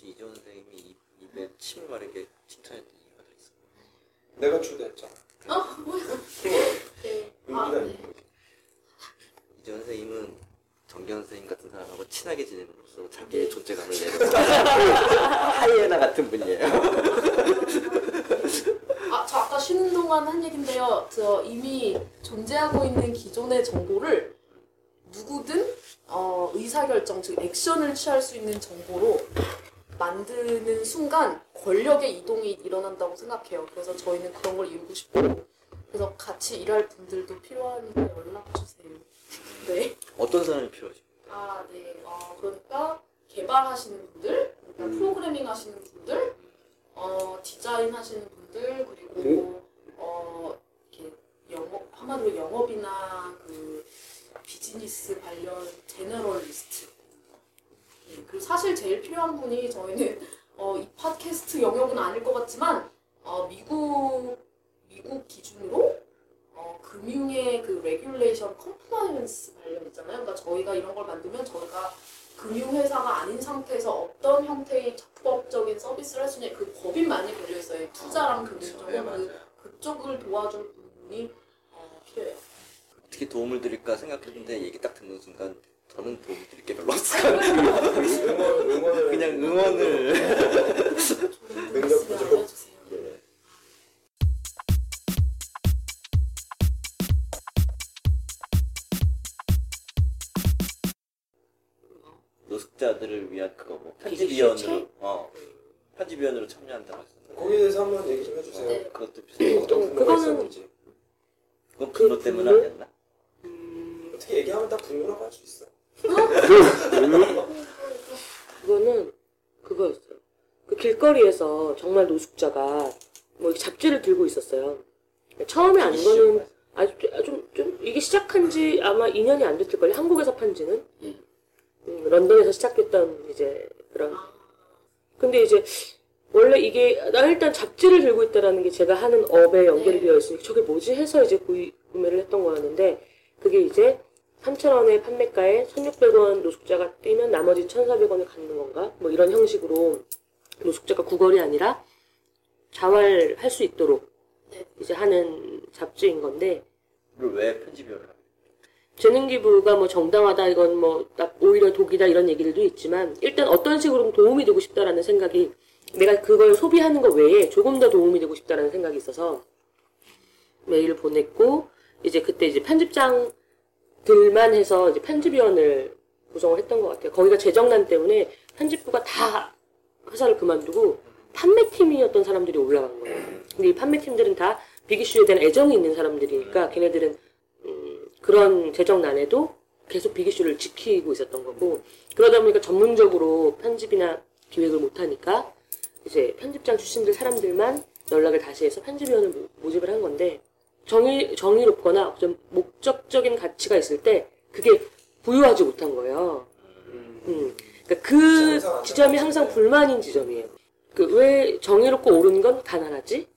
혹시 이재원 선생님이 입- 입에 침을 바르게 칭찬했던 이유가 더 있어? 내가 주도했잖아. 어? 뭐야? 네. 아, 의미가 네. 거지. 이재원 선생님은 정경 선생님 같은 사람하고 친하게 지냄으로써 자기의 존재감을 내는 하이에나 같은 분이에요. 아, 저 아까 쉬는 동안 한 얘긴데요. 저 이미 존재하고 있는 기존의 정보를 누구든 어, 의사결정, 즉 액션을 취할 수 있는 정보로 만드는 순간 권력의 이동이 일어난다고 생각해요. 그래서 저희는 그런 걸 이루고 싶고 그래서 같이 일할 분들도 필요하니까 연락 주세요. 네. 어떤 사람이 필요하죠? 아, 네. 어, 그러니까 개발하시는 분들, 그러니까 프로그래밍 하시는 분들, 어, 디자인 하시는 분들, 그리고 어, 이렇게 영업 한마디로 영업이나 그 비즈니스 관련 generalist. 네, 그리고 사실 제일 필요한 분이 저희는 어, 이 팟캐스트 영역은 아닐 것 같지만 어, 미국 미국 기준으로 어, 금융의 그 regulation compliance 관련 있잖아요. 그러니까 저희가 이런 걸 만들면 저희가 금융회사가 아닌 상태에서 어떤 형태의 적법적인 서비스를 할 수 있냐 그 법이 많이 걸려 있어요. 투자랑 금융 네, 쪽은 맞아요. 그, 그쪽을 도와줄 분이 어, 필요해요. 어떻게 도움을 드릴까 생각했는데 얘기 딱 듣는 순간 저는 도움을 드릴 게 별로 없어요. 응원, 응원을. 그냥 응원을. 능력 부족. 예. 노숙자들을 위한 그거 뭐 편집위원으로? 어 편집위원으로 참여한다고 했었는데 거기에 대해서 한번 얘기 좀 해주세요. 네. 그것도 비슷해. 어떤 그거는-. 그건 분노 그 때문 분노? 아니었나? 음, 어떻게 얘기하면 다 분노라고 할 수 있어. 그거는 그거였어요. 그 길거리에서 정말 노숙자가 뭐 잡지를 들고 있었어요. 처음에 안 거는 아주 좀, 좀 이게 시작한 지 아마 2년이 안 됐을 걸요. 한국에서 판 지는. 음, 런던에서 시작했던 이제 그런. 근데 이제 원래 이게 나 일단 잡지를 들고 있다라는 게 제가 하는 업에 연결이 네. 되어 있으니까 저게 뭐지 해서 이제 구매를 했던 거였는데 그게 이제 3,000원의 판매가에 1,600원 노숙자가 뛰면 나머지 1,400원을 갖는 건가? 뭐 이런 형식으로 노숙자가 구걸이 아니라 자활할 수 있도록 네. 이제 하는 잡지인 건데 그걸 왜 편집위원을 하게 재능 기부가 뭐 정당하다 이건 뭐 나- 오히려 독이다 이런 얘기들도 있지만 일단 어떤 식으로 도움이 되고 싶다라는 생각이 내가 그걸 소비하는 것 외에 조금 더 도움이 되고 싶다라는 생각이 있어서 메일을 보냈고 이제 그때 이제 편집장 들만 해서 이제 편집위원을 구성을 했던 것 같아요. 거기가 재정난 때문에 편집부가 다 회사를 그만두고 판매팀이었던 사람들이 올라간 거예요. 근데 이 판매팀들은 다 비기슈에 대한 애정이 있는 사람들이니까 걔네들은 음, 그런 재정난에도 계속 비기슈를 지키고 있었던 거고 그러다 보니까 전문적으로 편집이나 기획을 못하니까 이제 편집장 출신들 사람들만 연락을 다시 해서 편집위원을 모- 모집을 한 건데 정의 정의롭거나 좀 목적적인 가치가 있을 때 그게 부유하지 못한 거예요. 음. 그러니까 그 지점이 항상 불만인 지점이에요. 그 왜 정의롭고 옳은 건 가난하지?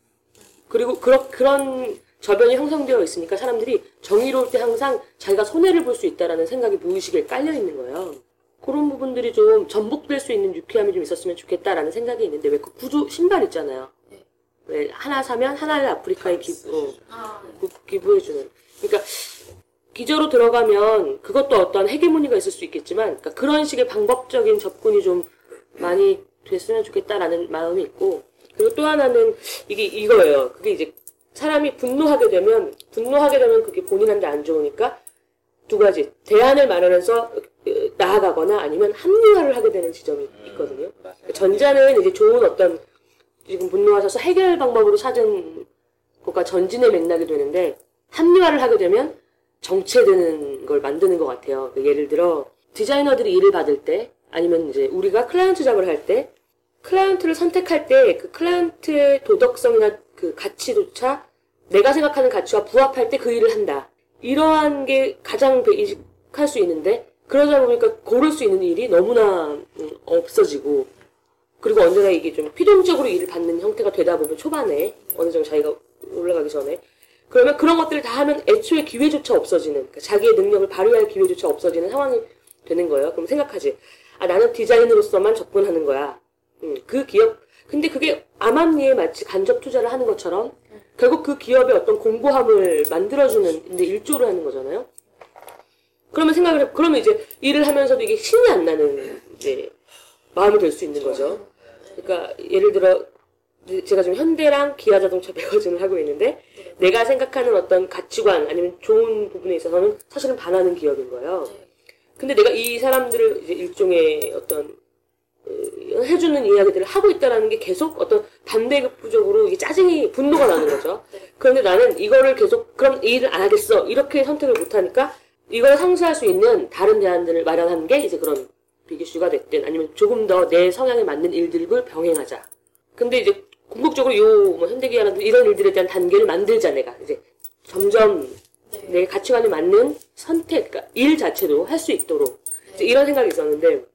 그리고 그런 그런 저변이 형성되어 있으니까 사람들이 정의로울 때 항상 자기가 손해를 볼 수 있다라는 생각이 무의식에 깔려 있는 거예요. 그런 부분들이 좀 전복될 수 있는 유쾌함이 좀 있었으면 좋겠다라는 생각이 있는데 왜 그 구두 신발 있잖아요. 네. 왜 하나 사면 하나를 아프리카에 기부, 어. 기- 기부해주는. 그러니까 기저로 들어가면 그것도 어떤 헤게모니가 있을 수 있겠지만 그러니까 그런 식의 방법적인 접근이 좀 많이 됐으면 좋겠다라는 마음이 있고 그리고 또 하나는 이게 이거예요. 그게 이제 사람이 분노하게 되면 분노하게 되면 그게 본인한테 안 좋으니까 두 가지 대안을 마련해서 어, 나아가거나 아니면 합리화를 하게 되는 지점이 있거든요. 맞아요. 전자는 이제 좋은 어떤 지금 분노하셔서 해결 방법으로 찾은 것과 전진의 맥락이 되는데 합리화를 하게 되면 정체되는 걸 만드는 것 같아요. 그 예를 들어 디자이너들이 일을 받을 때 아니면 이제 우리가 클라이언트 작업을 할 때 클라이언트를 선택할 때 그 클라이언트의 도덕성이나 그 가치조차 내가 생각하는 가치와 부합할 때 그 일을 한다. 이러한 게 가장 베이직할 수 있는데 그러다 보니까 고를 수 있는 일이 너무나 음, 없어지고 그리고 언제나 이게 좀 필연적으로 일을 받는 형태가 되다 보면 초반에 어느 정도 자기가 올라가기 전에 그러면 그런 것들을 다 하면 애초에 기회조차 없어지는 그러니까 자기의 능력을 발휘할 기회조차 없어지는 상황이 되는 거예요. 그럼 생각하지. 아 나는 디자인으로서만 접근하는 거야. 음, 그 기업 근데 그게 암암리에 마치 간접 투자를 하는 것처럼 결국 그 기업의 어떤 공고함을 만들어주는 이제 일조를 하는 거잖아요. 그러면 생각을 해, 그러면 이제 일을 하면서도 이게 신이 안 나는 이제 마음이 될 수 있는 거죠. 그러니까 예를 들어 제가 지금 현대랑 기아 자동차 매거진을 하고 있는데 내가 생각하는 어떤 가치관 아니면 좋은 부분에 있어서는 사실은 반하는 기업인 거예요. 네. 근데 내가 이 사람들을 이제 일종의 어떤 어, 해주는 이야기들을 하고 있다라는 게 계속 어떤 반대급부적으로 이게 짜증이 분노가 나는 거죠. 네. 그런데 나는 이거를 계속 그럼 이 일을 안 하겠어 이렇게 선택을 못 하니까 이걸 상쇄할 수 있는 다른 대안들을 마련하는 게 이제 그런 비기슈가 됐든 아니면 조금 더 내 성향에 맞는 일들을 병행하자. 근데 이제 궁극적으로 요뭐 현대기아라든 이런 일들에 대한 단계를 만들자 내가 이제 점점 네. 내 가치관에 맞는 선택, 그러니까 일 자체도 할 수 있도록 이제 이런 생각이 있었는데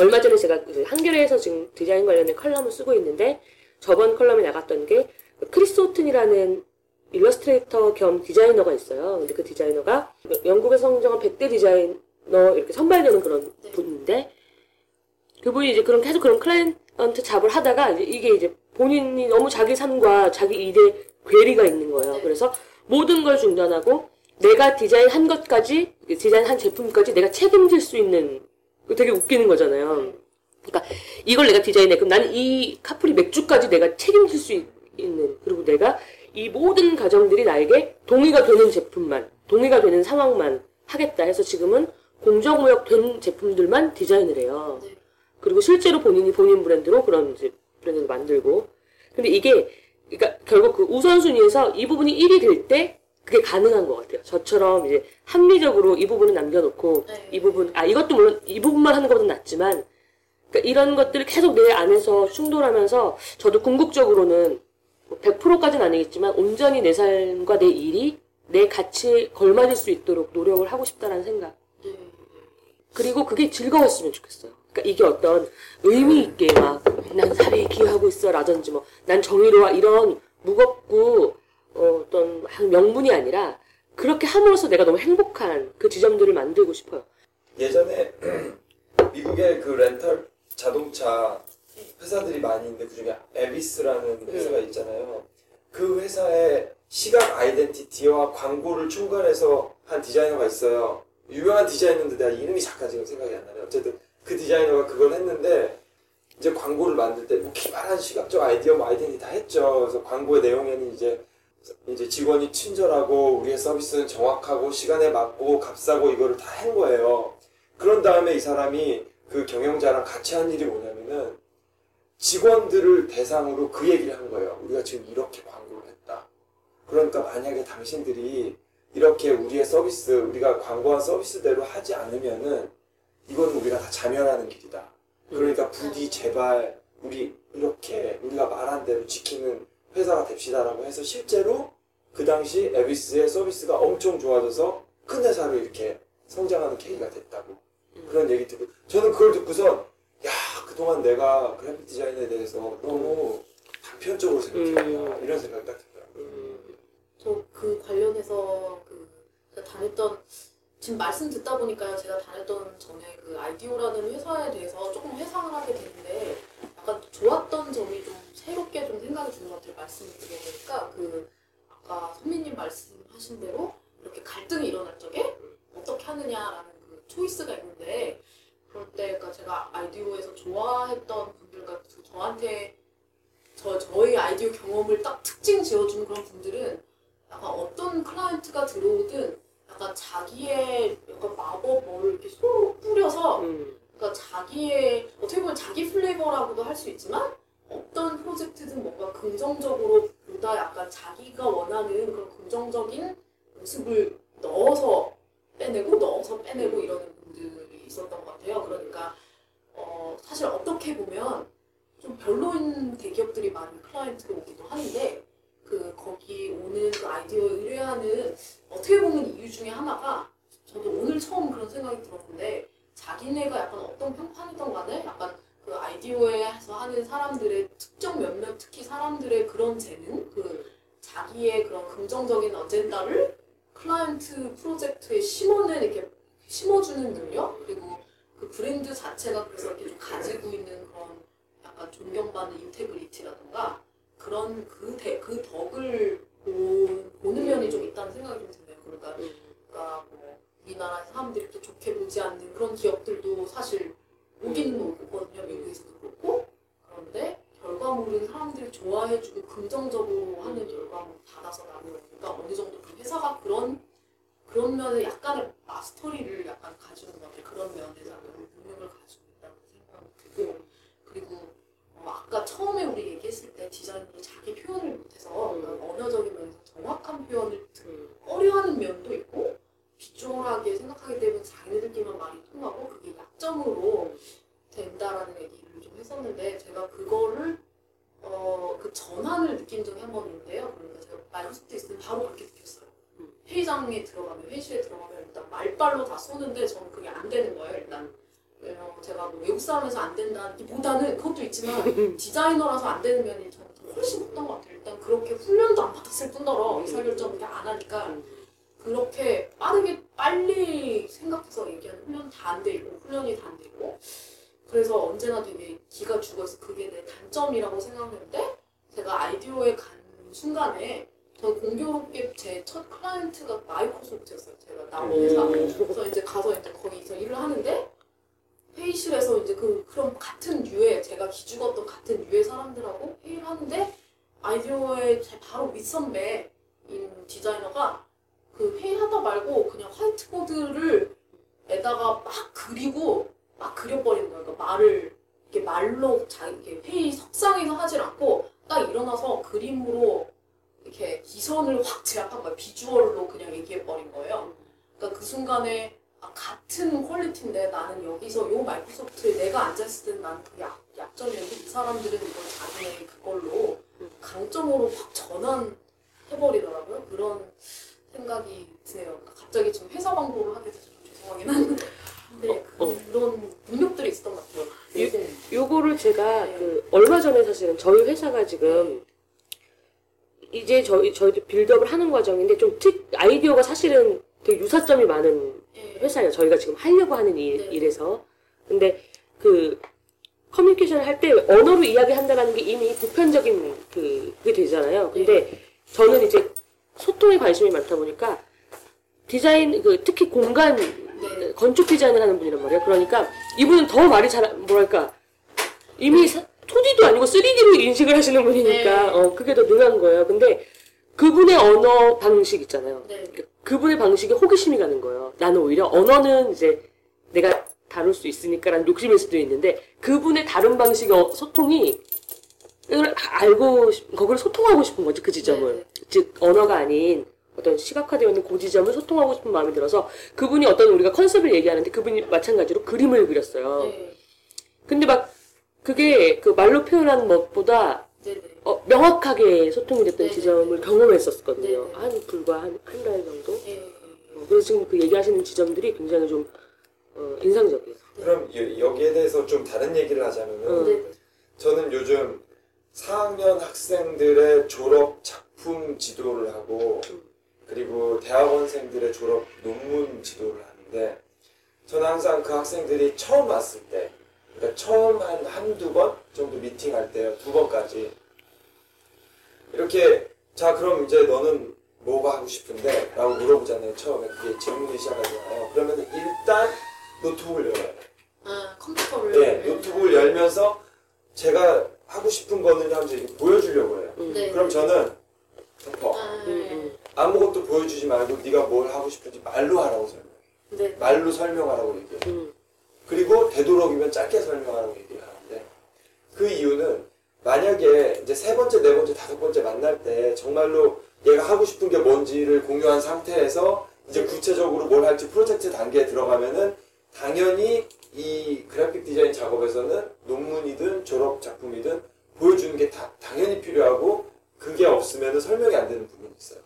얼마 전에 제가 그 한겨레에서 지금 디자인 관련된 컬럼을 쓰고 있는데 저번 컬럼에 나갔던 게 크리스 오튼이라는 일러스트레이터 겸 디자이너가 있어요. 근데 그 디자이너가 영국에서 성장한 100대 디자이너 이렇게 선발되는 그런 네. 분인데 그분이 이제 그런 계속 그런 client job을 하다가 이제 이게 이제 본인이 너무 자기 삶과 자기 일에 괴리가 있는 거예요. 네. 그래서 모든 걸 중단하고 내가 디자인한 것까지 디자인한 제품까지 내가 책임질 수 있는 그 되게 웃기는 거잖아요. 그러니까 이걸 내가 디자인해 그럼 나는 이 카프리 맥주까지 내가 책임질 수 있- 있는 그리고 내가 이 모든 과정들이 나에게 동의가 되는 제품만 동의가 되는 상황만 하겠다 해서 지금은 공정무역 된 제품들만 디자인을 해요. 네. 그리고 실제로 본인이 본인 브랜드로 그런 이제 브랜드를 만들고 근데 이게 그러니까 결국 그 우선순위에서 이 부분이 1이 될때 그게 가능한 것 같아요. 저처럼 이제 합리적으로 이 부분은 남겨놓고 네. 이 부분 아 이것도 물론 이 부분만 하는 것보다 낫지만 그러니까 이런 것들을 계속 내 안에서 충돌하면서 저도 궁극적으로는 뭐 100%까지는 아니겠지만 온전히 내 삶과 내 일이 내 가치에 걸맞을 수 있도록 노력을 하고 싶다라는 생각. 네. 그리고 그게 즐거웠으면 좋겠어요. 그러니까 이게 어떤 의미 있게 막 난 사회에 기여하고 있어 라든지 뭐 난 정의로와 이런 무겁고 어, 어떤 명분이 아니라 그렇게 함으로써 내가 너무 행복한 그 지점들을 만들고 싶어요. 예전에 미국의 그 렌탈 자동차 회사들이 많이 있는데 그중에 에비스라는 회사가 있잖아요. 그 회사의 시각 아이덴티티와 광고를 총괄해서 한 디자이너가 있어요. 유명한 디자이너인데 내가 이름이 잠깐 지금 생각이 안 나네. 어쨌든 그 디자이너가 그걸 했는데 이제 광고를 만들 때 뭐 기발한 시각적 아이디어 뭐 아이덴티 다 했죠. 그래서 광고의 내용에는 이제 이제 직원이 친절하고 우리의 서비스는 정확하고 시간에 맞고 값싸고 이거를 다 한 거예요. 그런 다음에 이 사람이 그 경영자랑 같이 한 일이 뭐냐면은 직원들을 대상으로 그 얘기를 한 거예요. 우리가 지금 이렇게 광고를 했다. 그러니까 만약에 당신들이 이렇게 우리의 서비스, 우리가 광고한 서비스대로 하지 않으면은 이거는 우리가 다 자멸하는 길이다. 그러니까 부디 제발 우리 이렇게 우리가 말한 대로 지키는 회사가 됩시다라고 해서 실제로 그 당시 에비스의 서비스가 엄청 좋아져서 큰 회사로 이렇게 성장하는 계기가 됐다고 그런 얘기 듣고 저는 그걸 듣고선 야 그동안 내가 그래픽 디자인에 대해서 너무 단편적으로 생각했구나 음. 이런 생각이 딱 들더라고요. 저 그 관련해서 그 다녔던 지금 말씀 듣다 보니까 제가 다녔던 전에 그 아이디오라는 회사에 대해서 조금 회상을 하게 되는데 약간 좋았던 점이 좀 새롭게 좀 생각이 드는 것 같아요. 말씀을 들어보니까 그 아까 선배님 말씀하신 대로 이렇게 갈등이 일어날 적에 어떻게 하느냐라는 그 초이스가 있는데 그럴 때 그러니까 제가 아이디오에서 좋아했던 분들과 그 저한테 저 저희 아이디어 경험을 딱 특징 지어주는 그런 분들은 약간 어떤 클라이언트가 들어오든 약간 자기의 약간 마법 뭘 이렇게 쏙 뿌려서 음, 그러니까 자기의 어떻게 보면 자기 플레이버라고도 할 수 있지만 어떤 프로젝트든 뭔가 긍정적으로 보다 약간 자기가 원하는 그런 긍정적인 모습을 넣어서 빼내고 넣어서 빼내고 이러는 분들이 있었던 것 같아요. 그러니까 어, 사실 어떻게 보면 좀 별로인 대기업들이 많은 클라이언트가 오기도 하는데 그 아이디어 의뢰하는 어떻게 보면 이유 중에 하나가 저도 오늘 처음 그런 생각이 들었는데 자기네가 약간 어떤 평판이던 간에 약간 그 아이디어에서 하는 사람들의 특정 몇몇 특히 사람들의 그런 재능 그 자기의 그런 긍정적인 어젠다를 클라이언트 프로젝트에 심어내 이렇게 심어주는 능력 그리고 그 브랜드 자체가 그래서 이렇게 좀 가지고 있는 그런 약간 좀 존경받는 인테그리티라든가 그런 그, 대, 그 덕을 보, 보는 면이 좀 있다는 생각이 좀 드네요. 그러니까, 그러니까 뭐 우리나라 사람들이 또 좋게 보지 않는 그런 기업들도 사실 오기는 오거든요. 미국에서도 그렇고 그런데 결과물은 사람들이 좋아해주고 긍정적으로 하는 결과물 받아서 나오니까 어느 정도 그 회사가 그런 그런 면에 약간의 마스터리를 약간 가지고 것 같아요. 그런 면에서 능력을 가지고 있다고 생각이 들고 그리고 어, 아까 처음에 우리 얘기했을 때 디자이너도 자기 표현을 못해서 그러니까 언어적인 면에서 정확한 표현을 음. 어려워하는 면도 있고 비주얼하게 생각하기 때문에 자기네들끼리만 말이 통하고 그게 약점으로 된다라는 얘기를 좀 했었는데 제가 그거를 어, 그 전환을 느낀 적이 한 번 있는데요. 그러니까 제가 마이크로소프트 있을 때 바로 그렇게 느꼈어요. 회의장에 들어가면 회의실에 들어가면 일단 말빨로 다 쏘는데 저는 그게 안 되는 거예요. 일단 왜냐면 제가 뭐 외국 사람에서 안 된다기보다는 그것도 있지만 디자이너라서 안 되는 면이 저는 더 훨씬 컸던 것 같아요. 일단 그렇게 훈련도 안 받았을 뿐더러 의사결정을 그냥 안 하니까 그렇게 빠르게 빨리 생각해서 얘기하는 훈련 다안돼 있고 훈련이 다안돼 있고 그래서 언제나 되게 기가 죽어서 그게 내 단점이라고 생각했는데 제가 아이디어에 간 순간에 저 공교롭게 제 첫 클라이언트가 마이크로소프트였어요. 제가 나온 회사. 그래서 이제 가서 이제 거기서 일을 하는데 회의실에서 이제 그 그런 같은 유의 제가 기죽었던 같은 유의 사람들하고 회의를 하는데 아이디어의 제 바로 윗선배인 디자이너가 그 회의하다 말고 그냥 화이트보드를 에다가 막 그리고 막 그려버리는 거예요. 그러니까 말을 이렇게 말로 자 이렇게 회의 석상에서 하질 않고 딱 일어나서 그림으로 이렇게 기선을 확 제압한 거예요. 비주얼로 그냥 얘기해버린 거예요. 그러니까 그 순간에 아, 같은 퀄리티인데 나는 여기서 요 마이크로소프트에 내가 앉았을 때는 나는 그 약, 약점이었는데 이 사람들은 이걸 자기네 그걸로 강점으로 확 전환해버리더라고요. 그런 생각이 드네요. 그러니까 갑자기 좀 회사 광고를 하게 돼서 좀 죄송하긴 한데 어, 어. 그런 능력들이 있었던 것 같아요. 유- 네. 요거를 제가 네. 그 얼마 전에 사실은 저희 회사가 지금 이제 저희 저희도 빌드업을 하는 과정인데 좀 특 아이디어가 사실은 되게 유사점이 많은 네. 회사예요. 저희가 지금 하려고 하는 일, 네. 일에서 근데 그 커뮤니케이션을 할 때 언어로 이야기한다는 게 이미 보편적인 그 그게 되잖아요. 근데 저는 이제 소통에 관심이 많다 보니까 디자인 그 특히 공간 네. 건축 디자인을 하는 분이란 말이에요. 그러니까 이분은 더 말이 잘 뭐랄까 이미 사- 2D도 아니고 3D로 인식을 하시는 분이니까 네. 어 그게 더 능한 거예요. 근데 그분의 언어 방식 있잖아요. 네. 그분의 방식에 호기심이 가는 거예요. 나는 오히려 언어는 이제 내가 다룰 수 있으니까라는 욕심일 수도 있는데 그분의 다른 방식의 어- 소통이 이걸 알고 싶, 거기를 소통하고 싶은 거지 그 지점을 네. 즉 언어가 아닌 어떤 시각화되어 있는 그 지점을 소통하고 싶은 마음이 들어서 그분이 어떤 우리가 컨셉을 얘기하는데 그분이 마찬가지로 그림을 그렸어요. 네. 근데 막 그게 그 말로 표현하는 것보다 네. 네. 어, 명확하게 소통이 됐던 네. 지점을 경험했었거든요. 네. 한 불과 한 한 달 정도. 네. 어, 그래서 지금 그 얘기하시는 지점들이 굉장히 좀 어, 인상적이에요. 그럼 여- 여기에 대해서 좀 다른 얘기를 하자면은 음. 네. 저는 요즘 4학년 학생들의 졸업 작품 지도를 하고 그리고 대학원생들의 졸업 논문 지도를 하는데 저는 항상 그 학생들이 처음 왔을 때 그러니까 처음 한 한두 번 정도 미팅할 때요 두 번까지 이렇게 자 그럼 이제 너는 뭐가 하고 싶은데? 라고 물어보잖아요 처음에 그게 질문이 시작하잖아요 그러면 일단 노트북을 열어요 아 컴퓨터를. 네, 노트북을 열면서 제가 하고 싶은 거는 하면서 이렇게 보여주려고 해요. 음. 네. 그럼 저는 덮어. 아, 음, 음. 아무것도 보여주지 말고 네가 뭘 하고 싶은지 말로 하라고 설명해. 네. 말로 설명하라고 얘기해. 음. 그리고 되도록이면 짧게 설명하라고 얘기를 하는데 그 이유는 만약에 이제 세 번째, 네 번째, 다섯 번째 만날 때 정말로 얘가 하고 싶은 게 뭔지를 공유한 상태에서 이제 구체적으로 뭘 할지 프로젝트 단계에 들어가면은 당연히 이 그래픽 디자인 작업에서는 논문이든 졸업 작품이든 보여주는 게 다 당연히 필요하고 그게 없으면 설명이 안 되는 부분이 있어요.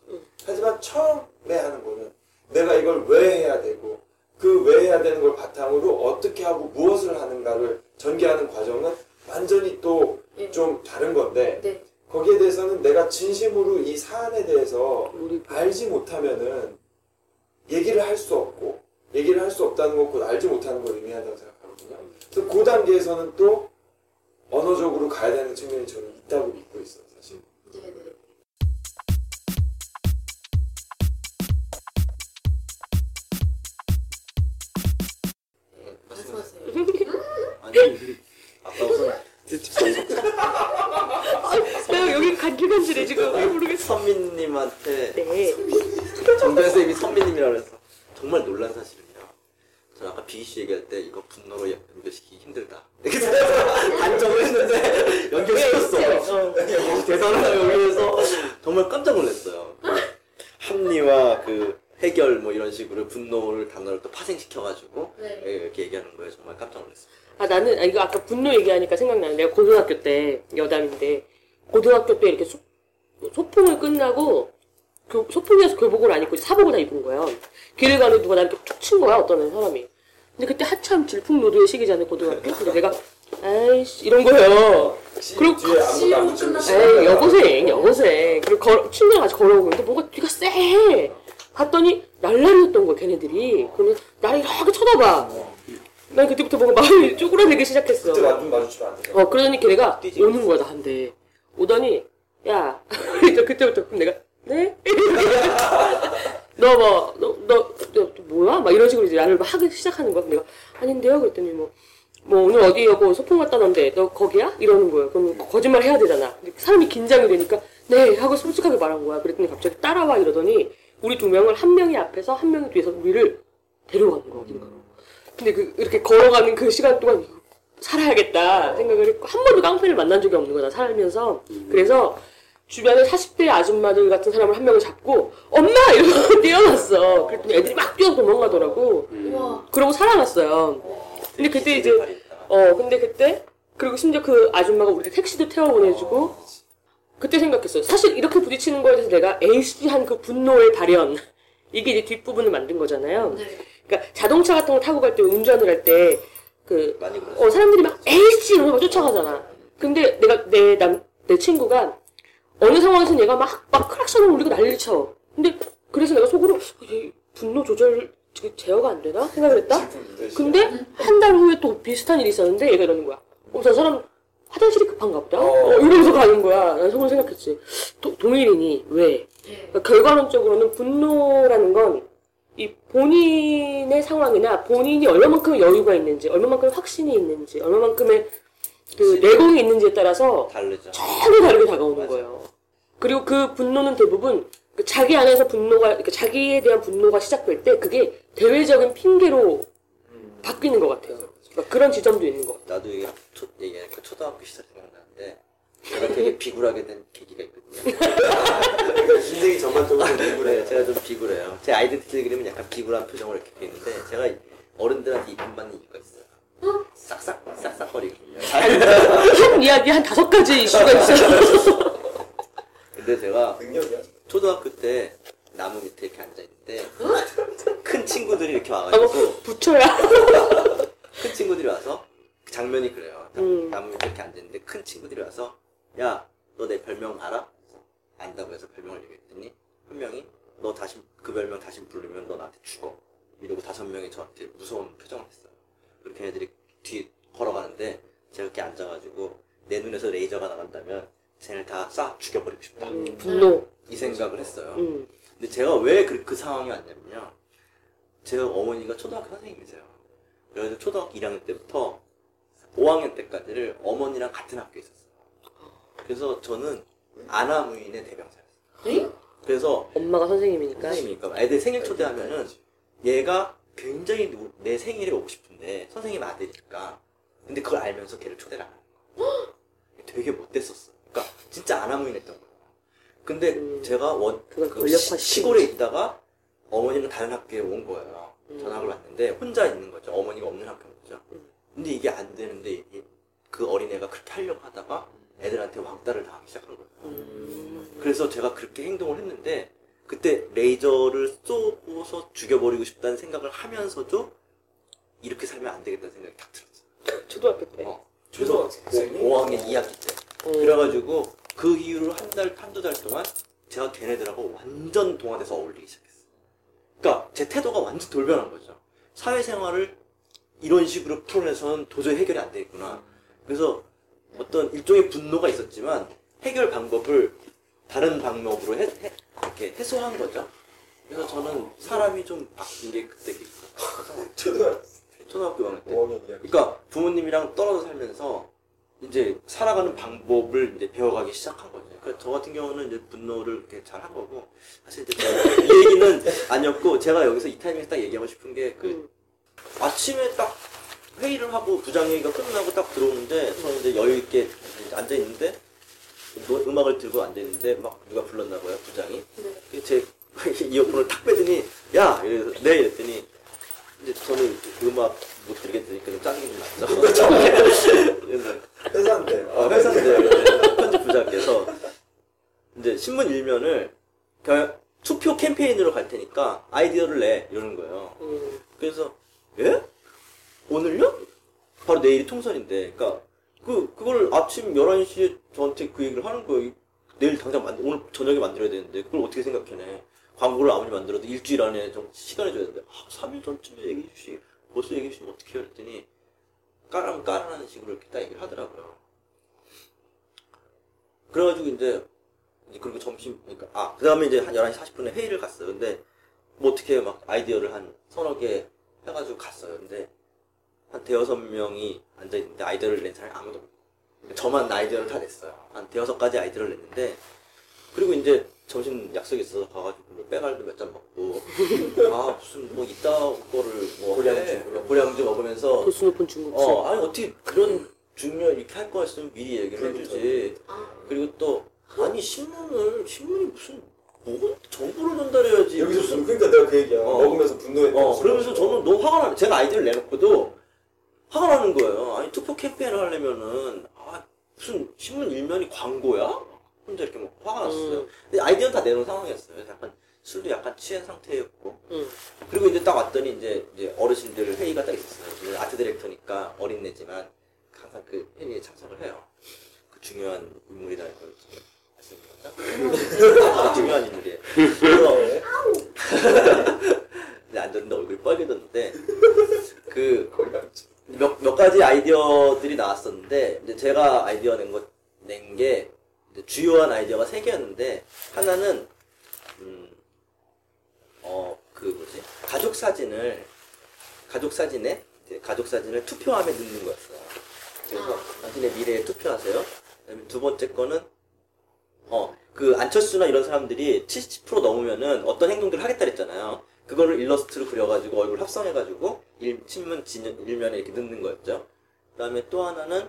하지만 처음에 하는 거는 내가 이걸 왜 해야 되고 그 왜 해야 되는 걸 바탕으로 어떻게 하고 무엇을 하는가를 전개하는 과정은 완전히 또 예. 좀 다른 건데 네. 거기에 대해서는 내가 진심으로 이 사안에 대해서 우리 알지 못하면은 얘기를 할 수 없고 얘기를 할 수 없다는 건곧 알지 못하는 걸 의미한다고 생각하거든요. 그래서 그 단계에서는 또 언어적으로 가야 되는 측면이 저는 있다고 믿고 있어요, 사실. 간질간질해 지금 왜 모르겠어. 선민님한테 네. 정변 선생님이 선민님이라고 해서 정말 놀란 사실은요. 저 아까 비희 씨 얘기할 때 이거 분노로 연결시키기 힘들다. 이렇게 단정을 했는데 연결시켰어. 어. 대단하다 여기에서 정말 깜짝 놀랐어요. 그 합리와 그 해결 뭐 이런 식으로 분노를 단어를 또 파생시켜가지고 네. 이렇게 얘기하는 거예요. 정말 깜짝 놀랐어요. 아 나는 아, 이거 아까 분노 얘기하니까 생각나는 내가 고등학교 때 여담인데 고등학교 때 이렇게 소, 소풍을 끝나고 교, 소풍에서 교복을 안 입고 사복을 다 입은 거야. 길을 가는데 누가 나 이렇게 툭친 거야 어떤 사람이. 근데 그때 한참 질풍노도의 시기잖아요 고등학교. 근데 내가 아이씨 이런 거예요. 그리고 에이 여고생 여고생 그리고 걸, 친구랑 같이 걸어오는데 뭐가 뒤가 쎄 봤더니 날라리였던 거야 걔네들이 그러면 나를 이렇게 쳐다봐 난 그때부터 뭔가 마음이 쪼그라들기 시작했어 그때 완전 마주치면 안 돼요. 어 그러더니 걔네가 오는 거야 나한테 오더니 야 그때부터 그럼 내가 네? 너뭐너너 뭐야? 막 이런 식으로 이제 나를 막 하기 시작하는 거야 내가 아닌데요 그랬더니 뭐 뭐 오늘 어디 여고 소풍 갔다 넌데 너 거기야? 이러는 거예요. 그럼 거짓말 해야 되잖아. 사람이 긴장이 되니까 네 하고 솔직하게 말한 거야. 그랬더니 갑자기 따라와 이러더니 우리 두 명을 한 명이 앞에서 한 명이 뒤에서 우리를 데려가는 거야 어딘가. 근데 그 이렇게 걸어가는 그 시간 동안 살아야겠다 생각을 했고 한 번도 깡패를 만난 적이 없는 나 살면서. 그래서 주변에 40대 아줌마들 같은 사람을 한 명을 잡고 엄마 이러고 뛰어났어. 그랬더니 애들이 막 뛰어서 도망가더라고. 우와. 그러고 살아났어요. 근데 그때 이제 어, 근데 그때, 그리고 심지어 그 아줌마가 우리 택시도 태워 보내주고, 그때 생각했어요. 사실 이렇게 부딪히는 거에 대해서 내가 에이스한 그 분노의 발현, 이게 이제 뒷부분을 만든 거잖아요. 네. 그러니까 자동차 같은 거 타고 갈 때, 운전을 할 때, 그. 어, 사람들이 막 이러면서 막 쫓아가잖아. 근데 내가, 내 남, 내 친구가, 어느 상황에서는 얘가 막, 막 크락션을 울리고 난리를 쳐. 근데, 그래서 내가 속으로, 어, 얘 분노 조절, 그 제어가 안 되나? 생각을 했다? 근데 한 달 후에 또 비슷한 일이 있었는데 얘가 이러는 거야. 어, 저 사람 화장실이 급한가 보다. 어. 어, 이러면서 가는 거야. 난 속으로 생각했지. 도, 동일이니 왜? 네. 그러니까 결과론적으로는 분노라는 건 이 본인의 상황이나 본인이 얼마만큼 여유가 있는지, 얼마만큼 확신이 있는지, 얼마만큼의 그 내공이 있는지에 따라서 다르죠. 전혀 다르게 다가오는 맞아요. 거예요. 그리고 그 분노는 대부분 그 자기 안에서 분노가, 그러니까 자기에 대한 분노가 시작될 때 그게 대외적인 핑계로 바뀌는 것 같아요. 그러니까 그런 지점도 있는 것 같아요. 나도 이게 초, 얘기하니까 초등학교 시절 생각나는데 제가 되게 비굴하게 된 계기가 있거든요. 그러니까 인생이 전반적으로 네, 비굴해요. 제가 좀 비굴해요. 제 아이덴티티 그림은 약간 비굴한 표정을 이렇게 돼 있는데 제가 어른들한테 이쁨 받는 이유가 있어요. 싹싹 싹싹거리거든요. 한 이야기 한 다섯 가지 이슈가 있어요. 근데 제가 능력이야. 초등학교 때 나무 밑에 이렇게 앉아 있는데 큰 친구들이 이렇게 아, 와가지고 뭐 부처야. 큰 친구들이 와서 그 장면이 그래요. 나- 음. 나무 밑에 이렇게 앉아 있는데 큰 친구들이 와서 야 너 내 별명 알아? 안다고 해서 별명을 얘기했더니 한 명이 너 다시 그 별명 다시 부르면 너 나한테 죽어. 이러고 다섯 명이 저한테 무서운 표정을 했어요. 그렇게 애들이 뒤 걸어가는데 제가 이렇게 앉아가지고 내 눈에서 레이저가 나간다면 쟤를 다쏴 죽여버리고 싶다. 분노. 이 생각을 했어요. 음. 근데 제가 왜그 상황이 왔냐면요. 제 어머니가 초등학교 선생님이세요. 그래서 초등학교 1학년 때부터 5학년 때까지를 어머니랑 같은 학교에 있었어요. 그래서 저는 아나무인의 대병사였어요. 네? 그래서 엄마가 선생님이니까. 선생님이니까 애들 생일 초대하면은 얘가 굉장히 누- 내 생일에 오고 싶은데 선생님 아들이니까 근데 그걸 알면서 걔를 초대를 안 하는 거야. 되게 못됐었어. 그러니까 진짜 아나무인했던 거야. 근데 음. 제가 원, 그 시, 시골에 있다가 어머니는 다른 학교에 온 거예요. 음. 전학을 왔는데 혼자 있는 거죠. 어머니가 없는 학교인 거죠. 음. 근데 이게 안 되는데 이- 그 어린애가 그렇게 하려고 하다가 애들한테 왕따를 당하기 시작한 거예요. 음. 그래서 제가 그렇게 행동을 했는데 그때 레이저를 쏘고서 죽여버리고 싶다는 생각을 하면서도 이렇게 살면 안 되겠다는 생각이 딱 들었어요. 초등학교 때. 어. 그래서 초등학생이? 5학년 2학기 때. 음. 그래가지고 그 이후로 한 달, 한두 달 동안 제가 걔네들하고 완전 동화돼서 어울리기 시작했어요. 그러니까 제 태도가 완전 돌변한 거죠. 사회생활을 이런 식으로 풀어내서는 도저히 해결이 안 되겠구나. 그래서 어떤 일종의 분노가 있었지만 해결 방법을 다른 방법으로 해, 해- 이렇게 해소한 거죠. 그래서 저는 사람이 좀 바뀐 게 그때 있어요. 초등학교 초등학교 5학년 때. 5학년 이야기. 그러니까 부모님이랑 떨어져 살면서 이제 살아가는 방법을 이제 배워가기 시작한 거죠. 그러니까 저 같은 경우는 이제 분노를 이렇게 잘 한 거고 사실 이제 제가 이 얘기는 아니었고 제가 여기서 이 타이밍에서 딱 얘기하고 싶은 게그 음. 아침에 딱 회의를 하고 부장 회의가 끝나고 딱 들어오는데 저는 이제 여유 있게 앉아 있는데 음악을 들고 앉아 있는데 막 누가 불렀나 봐요 부장이. 네. 그제 이어폰을 탁 빼더니 야 이래서 네 이랬더니 이제 저는 음악 못 들겠으니까 좀 짜증이 좀 났죠. 회사인데. 어, 회사인데 편집 부장께서 이제 신문 일면을 겨- 투표 캠페인으로 갈 테니까 아이디어를 내 이러는 거예요. 음. 그래서 예? 오늘요? 바로 내일이 통선인데, 그러니까 그 그걸 아침 11시에 저한테 그 얘기를 하는 거예요. 내일 당장 만 오늘 저녁에 만들어야 되는데 그걸 어떻게 생각해내? 광고를 아무리 만들어도 일주일 안에 좀 시간을 줘야 되는데 아, 3일 전쯤에 얘기해 주시 벌써 얘기해 주시면 어떡해요? 그랬더니 까라면 까라는 식으로 이렇게 딱 얘기를 하더라고요. 그래가지고 이제 이제 그리고 점심 그러니까 아 그 다음에 이제 한 11시 40분에 회의를 갔어요. 근데 뭐 어떻게 막 아이디어를 한 서너 개 해가지고 갔어요. 근데 한 대여섯 명이 앉아있는데 아이디어를 낸 사람이 아무도 없고 저만 아이디어를 다 냈어요. 한 대여섯 가지 아이디어를 냈는데 그리고 이제 점심 약속이 있어서 가가지고 뭐 빼갈도 몇 잔 먹고 아 무슨 뭐 이따 거를 뭐 고량주 고량주 먹으면서 도수 높은 중국집. 어 아니 어떻게 그런 중요한 이렇게 할 거였으면 미리 얘기를 해주지 아, 그리고 또 아니 신문을 신문이 무슨 뭐 정보를 전달해야지 여기서 무슨 분, 그러니까 내가 그 얘기야. 어. 먹으면서 분노했다. 어, 그러면서 저는 너무 화가 나는, 제가 아이디어를 내놓고도 화가 나는 거예요. 아니, 투표 캠페인을 하려면은, 아, 무슨 신문 일면이 광고야? 혼자 이렇게 막 화가 났어요. 음. 근데 아이디어는 다 내놓은 상황이었어요. 약간 술도 약간 취한 상태였고. 음. 그리고 이제 딱 왔더니 이제, 이제 어르신들 회의가 딱 있었어요. 아트 디렉터니까 어린애지만 항상 그 회의에 참석을 해요. 그 중요한 인물이라는 걸 말씀드렸죠? 아, 중요한 인물이에요. 그래서 근데 앉았는데 얼굴이 빨개졌는데 그. 몇, 몇 가지 아이디어들이 나왔었는데 이제 제가 아이디어 낸 것 낸 게 주요한 아이디어가 세 개였는데 하나는 음, 음어그 뭐지 가족 사진을 가족 사진에 사진을 투표함에 넣는 거였어요. 그래서 아. 당신의 미래에 투표하세요. 그다음에 두 번째 거는 어, 그 안철수나 이런 사람들이 70% 넘으면은 어떤 행동들을 하겠다 그랬잖아요. 그거를 일러스트로 그려가지고 얼굴 합성해가지고 일, 신문 진, 일면에 이렇게 넣는 거였죠. 그 다음에 또 하나는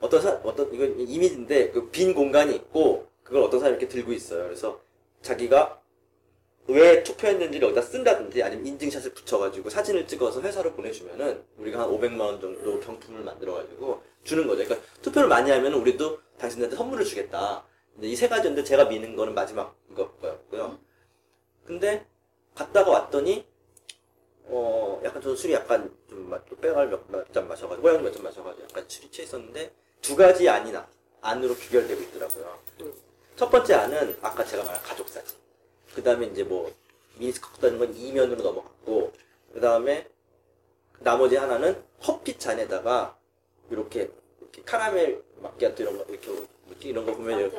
어떤 사, 어떤, 이건 이미지인데 그 빈 공간이 있고 그걸 어떤 사람이 이렇게 들고 있어요. 그래서 자기가 왜 투표했는지를 여기다 쓴다든지 아니면 인증샷을 붙여가지고 사진을 찍어서 회사로 보내주면은 우리가 한 500만 원 정도 경품을 만들어가지고 주는 거죠. 그러니까 투표를 많이 하면 우리도 당신한테 선물을 주겠다. 근데 이 세 가지인데 제가 미는 거는 마지막 이거였고요. 근데 갔다가 왔더니 어 약간 저는 술이 약간 좀또 빼갈 몇잔 마셔가지고 고양 몇잔 마셔가지고 약간 술이 취해 있었는데 두 가지 안이 나 안으로 귀결되고 있더라고요. 음. 첫 번째 안은 아까 제가 말한 가족 사진. 그 다음에 이제 뭐 미니스커트 다는 건 이면으로 넘어갔고 그 다음에 나머지 하나는 커피 잔에다가 이렇게 이렇게 카라멜 마끼아토 이런 거 이렇게 뭐지 이런 거 보면 이렇게.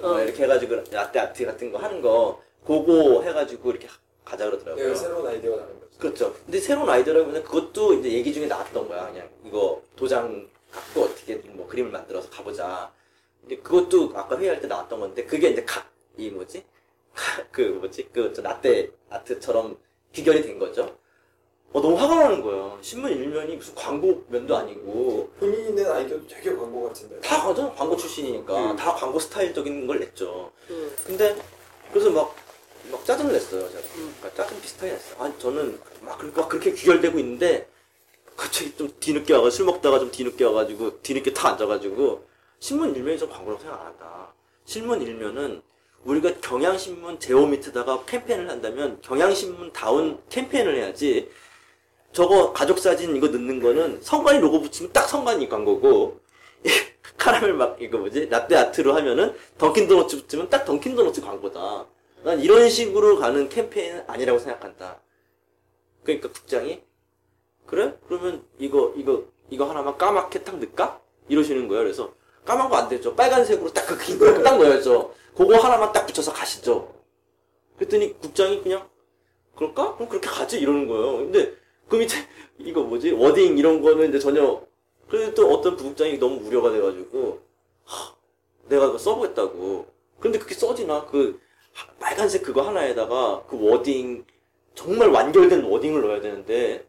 어, 이렇게 해가지고 라떼 아트 같은 거 하는 거 그거 해가지고 이렇게 가자 그러더라고요. 내가 새로운 아이디어가 나는 거지. 그렇죠. 근데 새로운 아이디어라면 그것도 이제 얘기 중에 나왔던 거야. 그냥 이거 도장 갖고 어떻게 뭐 그림을 만들어서 가보자. 근데 그것도 아까 회의할 때 나왔던 건데 그게 이제 각 이 뭐지 각, 그 뭐지 그저 라떼 아트처럼 귀결이 된 거죠. 어 너무 화가 나는 거예요. 신문 일면이 무슨 광고 면도 아니고 본인이 낸 아이디어도 되게 광고 같은데. 다 저는 광고 출신이니까 음. 다 광고 스타일적인 걸 냈죠. 음. 근데 그래서 막, 막 짜증을 냈어요. 제가. 음. 그러니까 짜증 비슷하게 냈어요. 아니 저는 막, 그렇게- 막 그렇게 귀결되고 있는데 갑자기 좀 뒤늦게 와가 술 먹다가 좀 뒤늦게 와가지고 뒤늦게 타 앉아가지고 신문 일면이 좀 광고라고 생각 안 한다. 신문 일면은 우리가 경향신문 제호 밑에다가 캠페인을 한다면 경향신문 다운 캠페인을 해야지 저거 가족사진 이거 넣는 거는 성관이 로고 붙이면 딱 성관이 광고고 카라멜 막 이거 뭐지 라떼 아트로 하면은 던킨 도너츠 붙으면 딱 던킨 도너츠 광고다. 난 이런 식으로 가는 캠페인은 아니라고 생각한다. 그러니까 국장이 그래? 그러면 이거 이거 이거 하나만 까맣게 탁 넣을까? 이러시는 거예요. 그래서 까만 거 안 되죠. 빨간색으로 딱 그긴 거 딱 넣어야죠. 그거 하나만 딱 붙여서 가시죠. 그랬더니 국장이 그냥 그럴까? 그럼 그렇게 가지 이러는 거예요. 근데 그 밑에 이거 뭐지 워딩 이런 거는 이제 전혀 그래도 또 어떤 부국장이 너무 우려가 돼가지고 하, 내가 그거 써보겠다고. 근데 그게 써지나 그 하- 빨간색 그거 하나에다가 그 wording 정말 완결된 wording을 넣어야 되는데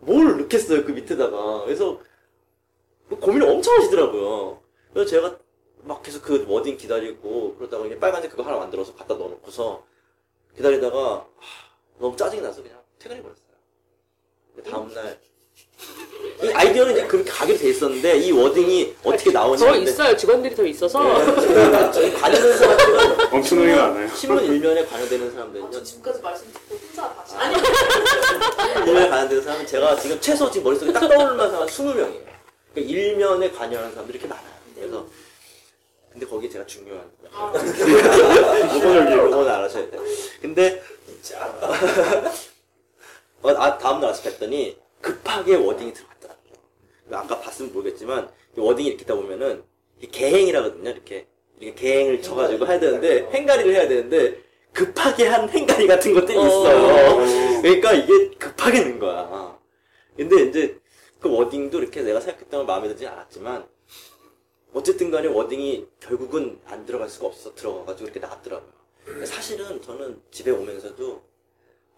뭘 넣겠어요 그 밑에다가 그래서 그 고민을 엄청 하시더라고요. 그래서 제가 막 계속 그 wording 기다리고 그러다가 그냥 빨간색 그거 하나 만들어서 갖다 넣어놓고서 기다리다가 하, 너무 짜증이 나서 그냥 퇴근해 버렸어요. 근데 다음날 이 아이디어는 이제 그렇게 가기로 돼 있었는데 이 wording이 어떻게 나오냐 더 있어요. 직원들이 더 있어서. 제가 저희 관여되는 사람들은 엄청나게 많아요. 신문 일면에 관여되는 아, 사람들은요 저 지금까지 말씀 듣고 혼자 다시. 아니 일면에 관여되는 사람은 제가 지금 최소 지금 머릿속에 딱 떠오르는 사람 20명이에요 그러니까 일면에 관여하는 사람들이 이렇게 많아요 그래서 근데 거기 제가 중요한 아, 요거는 요거는 알아셔야 돼 근데 어, 아, 다음날 아침 뵀더니 급하게 워딩이 들어갔더라고요. 아까 봤으면 모르겠지만 이 워딩이 이렇게 있다 보면은 개행이라거든요. 이렇게 이렇게 개행을 쳐가지고 해야 되는데 행가리를 해야 되는데 급하게 한 행가리 같은 것들이 있어요. 그러니까 이게 급하게 넣은 거야. 근데 이제 그 워딩도 이렇게 내가 생각했던 건 마음에 들지 않았지만 어쨌든 간에 워딩이 결국은 안 들어갈 수가 없어서 들어가가지고 이렇게 나왔더라고요. 사실은 저는 집에 오면서도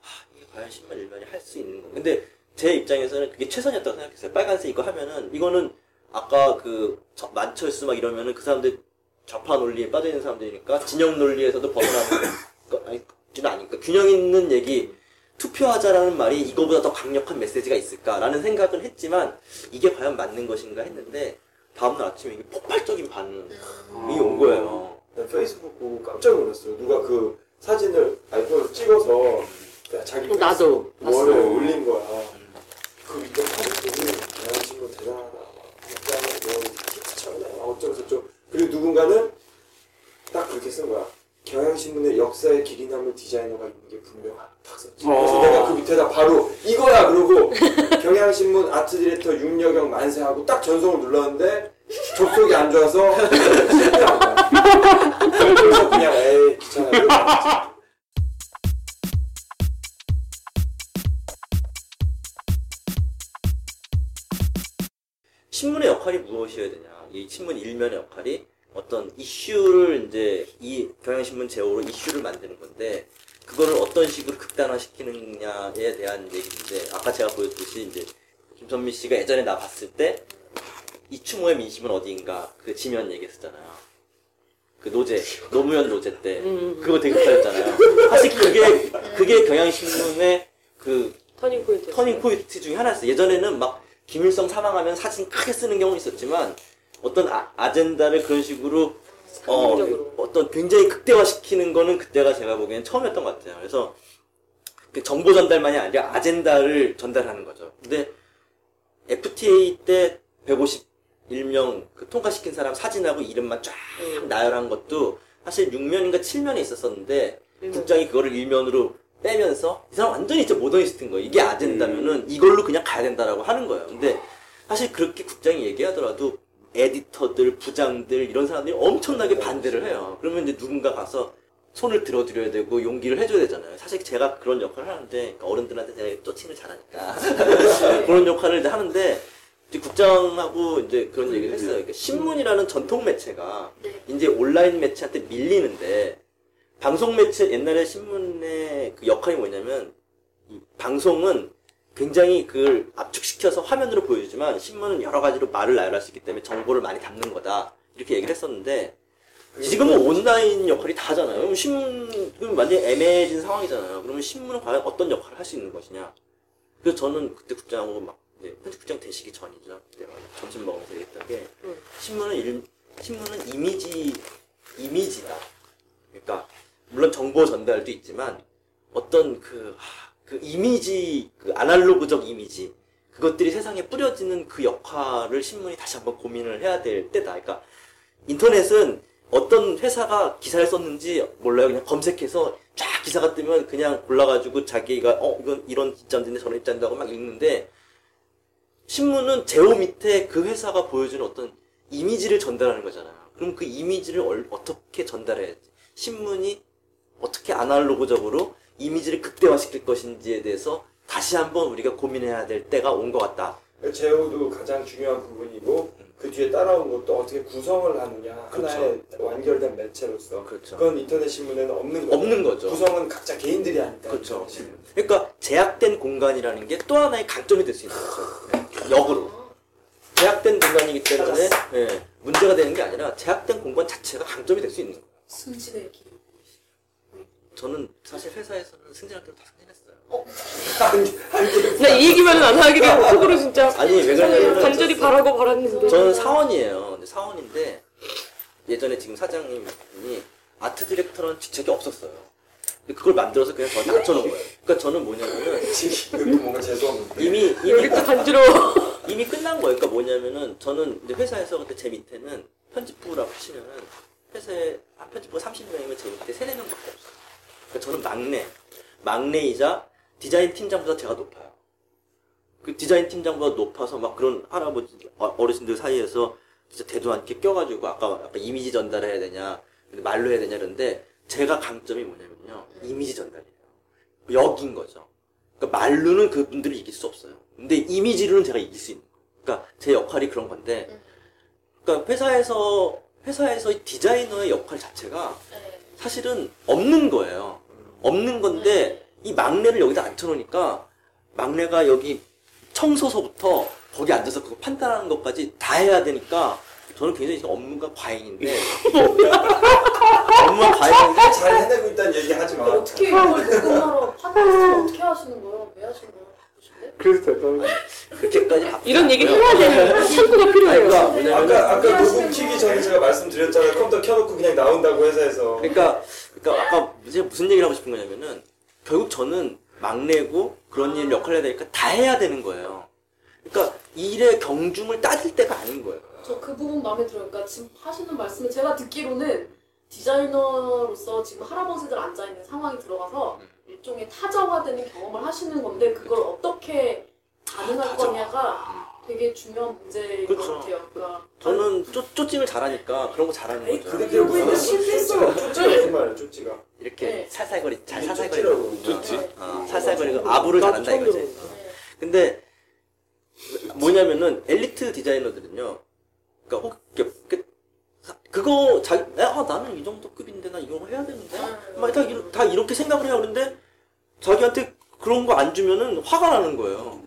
하, 이게 과연 신문 일면이 할 수 있는 건가. 근데 제 입장에서는 그게 최선이었다고 생각했어요. 빨간색 이거 하면은 이거는 아까 그 저- 만철수 막 이러면은 그 사람들 좌파 논리에 빠져 있는 사람들이니까 진영 논리에서도 벗어나는 거 아니 는 아니까 균형 있는 얘기 투표하자라는 말이 이거보다 더 강력한 메시지가 있을까라는 생각은 했지만 이게 과연 맞는 것인가 했는데 다음날 아침에 이게 폭발적인 반응이 온 거예요. 난 페이스북 보고 깜짝 놀랐어요. 누가 그 사진을 아이폰으로 찍어서 자기 나도 뭐를. 올린 거야. 그 밑에 comments 야 친구 대단하다. 뭐 쳤네. 어쩌고 저쩌고. 그리고 누군가는 딱 그렇게 쓴 거야. 경향신문의 역사의 길이 남을 디자이너가 있는 게 분명하다. 딱 썼지. 그래서 어. 내가 그 밑에다 바로 이거야 그러고 경향신문 아트 디렉터 윤여경 만세하고 딱 전송을 눌렀는데 접속이 안 좋아서. 그래서 그냥 에이 귀찮아. 신문의 역할이 무엇이어야 되냐. 이 신문 일면의 역할이 어떤 이슈를 이제 이 경향신문 제호로 이슈를 만드는 건데 그거를 어떤 식으로 극단화시키느냐에 대한 얘기인데 아까 제가 보여줬듯이 이제 김선미 씨가 예전에 나 봤을 때 이충호의 민심은 어디인가 그 지면 얘기했었잖아요. 그 노제 노무현 노제 때 음. 그거 되게 흡사했잖아요. 사실 그게 그게 경향신문의 그 turning point. turning point 중에 하나였어요. 예전에는 막 김일성 사망하면 사진 크게 쓰는 경우는 있었지만 어떤 아, 아젠다를 그런 식으로 어, 상징적으로. 어떤 굉장히 극대화시키는 거는 그때가 제가 보기엔 처음이었던 것 같아요. 그래서 그 정보 전달만이 아니라 아젠다를 전달하는 거죠. 근데 FTA 때 151명 그 통과시킨 사람 사진하고 이름만 쫙 음. 나열한 것도 사실 6면인가 7면에 있었었는데 일면. 국장이 그거를 일면으로 빼면서 이 사람 완전히 진짜 모더니스트인 거예요. 이게 아젠다면은 이걸로 그냥 가야 된다라고 하는 거예요. 근데 사실 그렇게 국장이 얘기하더라도 에디터들, 부장들 이런 사람들이 엄청나게 반대를 해요. 그러면 이제 누군가 가서 손을 들어드려야 되고 용기를 해줘야 되잖아요. 사실 제가 그런 역할을 하는데 그러니까 어른들한테 제가 또 칭을 잘하니까 그런 역할을 이제 하는데 이제 국장하고 이제 그런 얘기를 했어요. 그러니까 신문이라는 전통 매체가 네. 이제 온라인 매체한테 밀리는데 방송 매체 옛날에 신문의 그 역할이 뭐냐면 이 방송은 굉장히 그걸 압축시켜서 화면으로 보여주지만 신문은 여러 가지로 말을 나열할 수 있기 때문에 정보를 많이 담는 거다 이렇게 얘기를 했었는데 지금은 온라인 역할이 다 하잖아요. 그럼 신문은 완전히 애매해진 상황이잖아요. 그러면 신문은 과연 어떤 역할을 할 수 있는 것이냐? 그래서 저는 그때 국장하고 막 이제 편집국장 되시기 전이죠. 그때 막 점심 먹으면서 얘기했던 게 응. 신문은 일, 신문은 이미지 이미지다. 그러니까 물론 정보 전달도 있지만 어떤 그, 하, 그 이미지 그 아날로그적 이미지 그것들이 세상에 뿌려지는 그 역할을 신문이 다시 한번 고민을 해야 될 때다. 그러니까 인터넷은 어떤 회사가 기사를 썼는지 몰라요. 그냥 검색해서 쫙 기사가 뜨면 그냥 골라가지고 자기가 어 이건 이런 입장인데 저런 입장인데 막 읽는데 신문은 제호 밑에 그 회사가 보여주는 어떤 이미지를 전달하는 거잖아요. 그럼 그 이미지를 얼- 어떻게 전달해야지? 신문이 어떻게 아날로그적으로 이미지를 극대화시킬 것인지에 대해서 다시 한번 우리가 고민해야 될 때가 온 것 같다. 제호도 가장 중요한 부분이고 그 뒤에 따라온 것도 어떻게 구성을 하느냐 그렇죠. 하나의 완결된 매체로서 그렇죠. 그건 인터넷 신문에는 없는 거죠. 없는 거죠. 구성은 각자 개인들이 하니까. 그렇죠. 그러니까 제약된 공간이라는 게 또 하나의 강점이 될 수 있는 거죠. 네, 역으로. 제약된 공간이기 때문에 예, 문제가 되는 게 아니라 제약된 공간 자체가 강점이 될 수 있는 거예요. 길. 저는 사실 회사에서는 승진할 때도 다 승진했어요. 한나이 얘기만은 안 하게 되고 속으로 진짜 아니 왜 그러냐면 간절히 바라고 바랐는데. 저는 사원이에요. 근데 사원인데 예전에 지금 사장님이 아트 디렉터라는 직책이 없었어요. 근데 그걸 만들어서 그냥 저한테 앉혀놓은 거예요. 그러니까 저는 뭐냐면은 지금 이것도 뭔가 죄송한데. 이미 이미 또 간지러워. 이미 끝난 거예요. 그러니까 뭐냐면은 저는 이제 회사에서 그때 제 밑에는 편집부라고 치면은 회사에 아, 편집부가 30명이면 제 밑에 3, 4명밖에 없어요. 그러니까 저는 막내, 막내이자 디자인 팀장보다 제가 높아요. 그 디자인 팀장보다 높아서 막 그런 할아버지, 어- 어르신들 사이에서 진짜 대도 않게 껴가지고 아까, 아까 이미지 전달해야 되냐, 말로 해야 되냐 그런데 제가 강점이 뭐냐면요. 이미지 전달이에요. 역인 거죠. 그러니까 말로는 그분들을 이길 수 없어요. 근데 이미지로는 제가 이길 수 있는 거예요. 그러니까 제 역할이 그런 건데, 그러니까 회사에서 회사에서 이 디자이너의 역할 자체가 네. 사실은 없는 거예요. 없는 건데 이 막내를 여기다 앉혀놓으니까 막내가 여기 청소서부터 거기 앉아서 그거 판단하는 것까지 다 해야 되니까 저는 굉장히 업무가 과잉인데 업무가 과잉인데 잘 해내고 있다는 얘기 하지 마. 어떻게 이걸 녹음하러 팟캐스트를 어떻게 하시는 거예요? 왜 하시는 거예요? 그래서. 그렇게까지 바쁘지 이런 얘기를 않고요. 해야 되는 참고가 아니, 필요해요. 그러니까 뭐냐면은 아까 아까 녹음 키기 전에 제가 말씀드렸잖아요. 컴퓨터 켜놓고 그냥 나온다고 회사에서. 그러니까, 그러니까 아까 제가 무슨 얘기를 하고 싶은 거냐면은 결국 저는 막내고 그런 일 역할을 해야 되니까 다 해야 되는 거예요. 그러니까 일의 경중을 따질 때가 아닌 거예요. 저 그 부분 마음에 들어요. 그러니까 지금 하시는 말씀을 제가 듣기로는 디자이너로서 지금 할아버지들 앉아 있는 상황이 들어가서 음. 일종의 타자화되는 경험을 하시는 건데 그걸 어떻게 가능할. 거냐가 되게 중요한 문제인 그렇죠. 것 같아요. 그러니까 저는 쪼, 쪼찡을 잘하니까 그런 거 잘하는 거죠. 그래. 그게 무슨 무슨 실패했어. 쪼찌가 무슨 말이야 쪼찌가. 이렇게 네. 살살거리, 잘 살살거리고. 쪼찌라고. 쪼찌? 어, 살살거리고 아부를 나도 잘한다 이거지. 네. 근데 뭐냐면은 엘리트 디자이너들은요. 그러니까 혹 이렇게- 그거 자기 아 나는 이 정도 급인데 나 이거 해야 되는데 막 다, 이러- 다 이렇게 생각을 해요. 그런데 자기한테 그런 거 안 주면은 화가 나는 거예요.